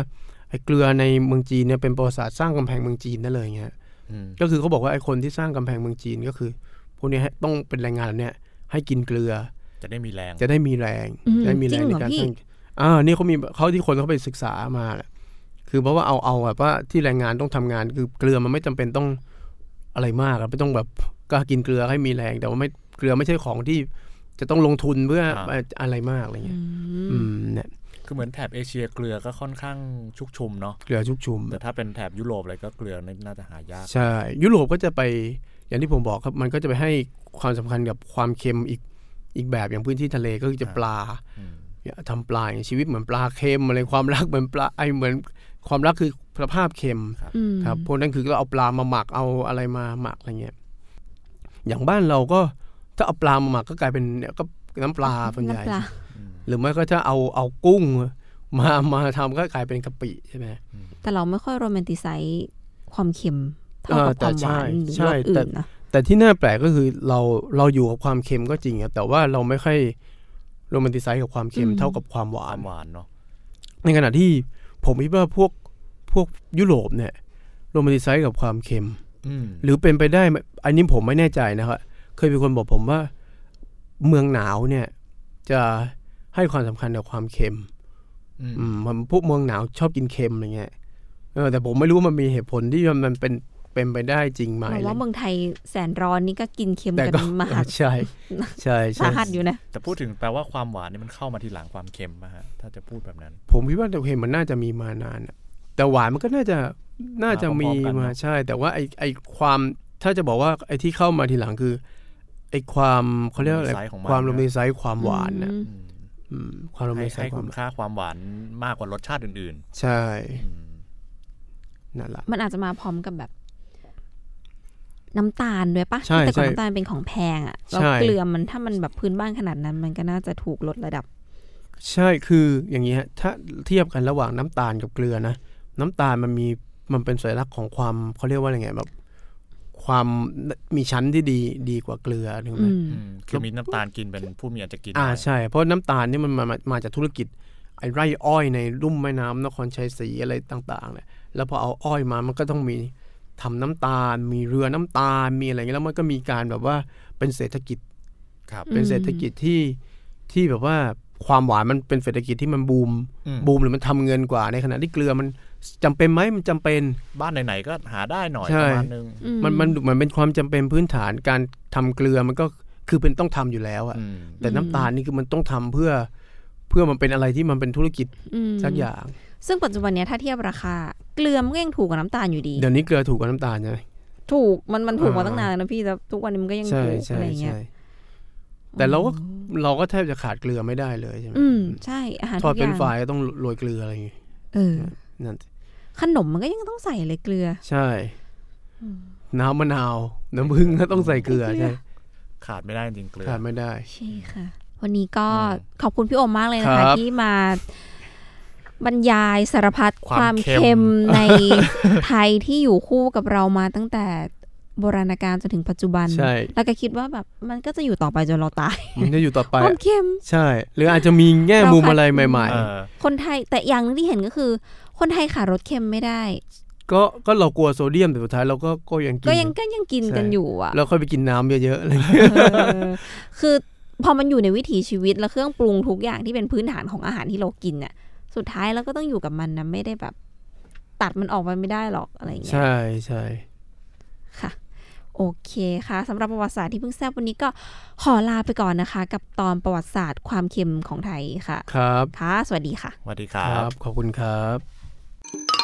ไอ้เกลือในเมืองจีนเนี่ยเป็นประวัติศาสตร์สร้างกำแพงเมืองจีนได้เลยเงี้ยอืมก็คือเขาบอกว่าไอ้คนที่สร้างกำแพงเมืองจีนก็คือพวกเนี้ยให้ต้องเป็นแรงงานเหล่าเนี้ยให้กินเกลือ จะได้มีแรง จะได้มีแรงอืมจะได้มีจแรริงงในเหรอการพี่สร้างอ่านี่เขามีเขาที่คนเขาไปศึกษามาแหละคือเพราะว่าเอาเอาแบบว่าที่แรงงานต้องทำงานคือเกลือมันไม่จำเป็นต้องอะไรมากอะไม่ต้องแบบก็กินเกลือให้มีแรง แต่ว่าไม่เกลือไม่ใช่ของที่จะต้องลงทุนเพื่ออะไรมากอะไรอืเงี้ยมอืมเนี่ย คือเหมือนแถบเอเชียเกลือก็ค่อนข้างชุกชุมเนาะเกลือชุกชุมแต่ถ้าเป็นแถบยุโรปอะไรก็เกลือนี่น่าจะหายาก ใช่ ยุโรปก็จะไปอย่างที่ผมบอกครับมันก็จะไปให้ความสำคัญกับความเค็มอีกอีกแบบอย่างพื้นที่ทะเลก็คือจะปลาอืมเนี่ยทำปลาอย่างชีวิตเหมือนปลาเค็มอะไรความรักเหมือนปลาไอเหมือนความรักคือสภาพเค็มอืมครับพวกนั้นคือก็เอาปลามาหมักเอาอะไรมาหมักอะไรเงี้ยอย่างบ้านเราก็ถ้าเอาปลามาหมักก็กลายเป็นเนี่ยก็น้ำปลาส่วนใหญ่น้ำปลาอืม หรือไม่ก็ถ้าเอาเอากุ้งมามาทำก็กลายเป็นกะปิใช่ไหมแต่เราไม่ค่อย romanticize ความเค็มเท่าเออกับแต่ความหวานใช่หรือใช่รสแต่อื่นนะแต่ที่น่าแปลกก็คือเราเราอยู่กับความเค็มก็จริงอะแต่ว่าเราไม่ค่อย romanticize กับความเค็มเท่ากับความหวานความหวานเนาะในขณะที่ผมคิดว่าพวกพวกยุโรปเนี่ยโรแมนติไซส์กับความเค็มอืมหรือเป็นไปได้ไหมอันนี้ผมไม่แน่ใจนะครับเคยมีคนบอกผมว่า เมืองหนาวเนี่ย จะ ให้ความสำคัญกับความเค็มอืมอืมมันพวกเมืองหนาวชอบกินเค็มอะไรเงี้ยเออแต่ผมไม่รู้ว่ามันมีเหตุผลที่มันเป็นเป็นไปได้จริงไหมเราว่าเมืองไทยแสนร้อนนี่ก็กินเค็มแต่กันก็มากใช่ใช่ใช่สาหัสอยู่นะ แต่พูดถึงแปลว่าความหวานนี่มันเข้ามาทีหลังความเค็มมาฮะถ้าจะพูดแบบนั้น ผมคิดว่าเค็มมันน่าจะมีมานานอะแต่หวานมันก็น่าจะน่าจะมีมาพร้อมๆกันมาเนอะใช่ แต่ว่าไอไอความถ้าจะบอกว่าไอที่เข้ามาทีหลังคือไอความเขาเรียกว่าอะไรไซส์ของนความโรนะแมนติไซส์ความหวานนะอืมอืมอืม ความโรแมนให้ติไซให้ส์ควาคุมณค่าความหวานมากกว่ารสชาติอื่นใช่ๆอืมนั่นแหละมันอาจจะมาพร้อมกับแบบ น้ำตาลด้วยปะใช่แต่ก่อนใช่น้ำตาลเป็นของแพงอะ่ะแล้วใช่เกลือมันถ้ามันแบบพื้นบ้านขนาดนั้น มันก็น่าจะถูกลดระดับ ใช่คืออย่างนี้ฮะถ้าเทียบกันระหว่างน้ำตาลกับเกลือนะน้ำตาลมันมีมันเป็นสัญลักษณ์ของความเขาเรียกว่าอะไรไงแบบ ความมีชั้นที่ดีดีกว่าเกลือถูกไหมอืมอืมคือมีน้ำตาลกินเป็นผู้มีอันจะกินอ่าได้ใช่ เพราะน้ำตาลนี่มันมามามาจากธุรกิจไอ้ไร่อ้อยในลุ่มแม่น้ำนครชัยศรีอะไรต่างๆเนี่ยแล้วพอเอาอ้อยมามันก็ต้องมีทำน้ำตาล มีเรือน้ำตาลมีอะไรเงี้ยแล้วมันก็มีการแบบว่าเป็นเศรษฐกิจครับเป็นเศรษฐกิจที่ที่แบบว่าความหวานมันเป็นเศรษฐกิจที่มันบูมอืมบูมหรือมันทำเงินกว่าในขณะที่เกลือมัน จำเป็นไหมมันจำเป็นบ้านไหนๆก็หาได้หน่อยใช่ประมาณนึงมันมันมันเป็นความจำเป็นพื้นฐานการทำเกลือมันก็คือเป็นต้องทำอยู่แล้วอะอืมแต่น้ำตาลนี่คือมันต้องทำเพื่อเพื่อมันเป็นอะไรที่มันเป็นธุรกิจอืมสักอย่าง ซึ่งปัจจุบันเนี้ยถ้าเทียบราคา เกลือมันก็ยังถูกกว่าน้ำตาลอยู่ดี เดี๋ยวนี้เกลือถูกกว่าน้ำตาลใช่ไหมถูกมันมันถูกมาอ่าตั้งนานแล้วนะพี่แต่ทุกวันนี้มันก็ยังใช่ถูกใช่อะไรเงี้ยใช่แต่เราก็เราก็แทบจะขาดเกลือไม่ได้เลยใช่ไหมอืมใช่อาหารทอดทุกอเป็นย่างไฟรายก็ต้องโรยเกลืออะไรอย่างงี้เออนั่น ขนมมันก็ยังต้องใส่เลยเกลือ ใช่ น้ำมะนาว น้ำผึ้งก็ต้องใส่เกลือเกลือใช่ขาดไม่ได้จริงๆเกลือขาดไม่ได้ใช่ค่ะ วันนี้ก็อืมขอบคุณพี่โอมมากเลยนะครัคะบที่มาบรรยายสารพัดคความวามเค็มเค็มในไทยที่อยู่คู่กับเรามาตั้งแต่โบราณกาลจนถึงปัจจุบันใช่แล้วก็คิดว่าแบบมันก็จะอยู่ต่อไปจนเราตาย มันจะอยู่ต่อไปความเค็ม ใช่ หรืออาจจะมีแง่มุมอะไรใหม่เออคนไทยแต่อย่างหนึงที่เห็นก็คือ คนไทยขาดรสเค็มไม่ได้ๆก็ก็เรากลัวโซเดียมแต่สุดท้ายเราก็ก็ยังกินก็ยังก็ยังกินกันใช่อยู่อะเราค่อยไปกินน้ำเยอะๆอะไรอย่างเงี้ยเออคือพอมันอยู่ในวิถีชีวิตแล้วเครื่องปรุงทุกอย่างที่เป็นพื้นฐานของอาหารที่เรากินเนี่ยสุดท้ายเราก็ต้องอยู่กับมันนะไม่ได้แบบ ตัดมันออกไปไม่ได้หรอกอะไรอย่างเงี้ยใช่ใช่ค่ะโอเคค่ะสำหรับประวัติศาสตร์ที่เพิ่งแซบวันนี้ก็ขอลาไปก่อนนะคะ กับตอนประวัติศาสตร์ความเค็มของไทยค่ะ ครับค่ะ สวัสดีค่ะ สวัสดีคครัรับบขอบคุณครับ you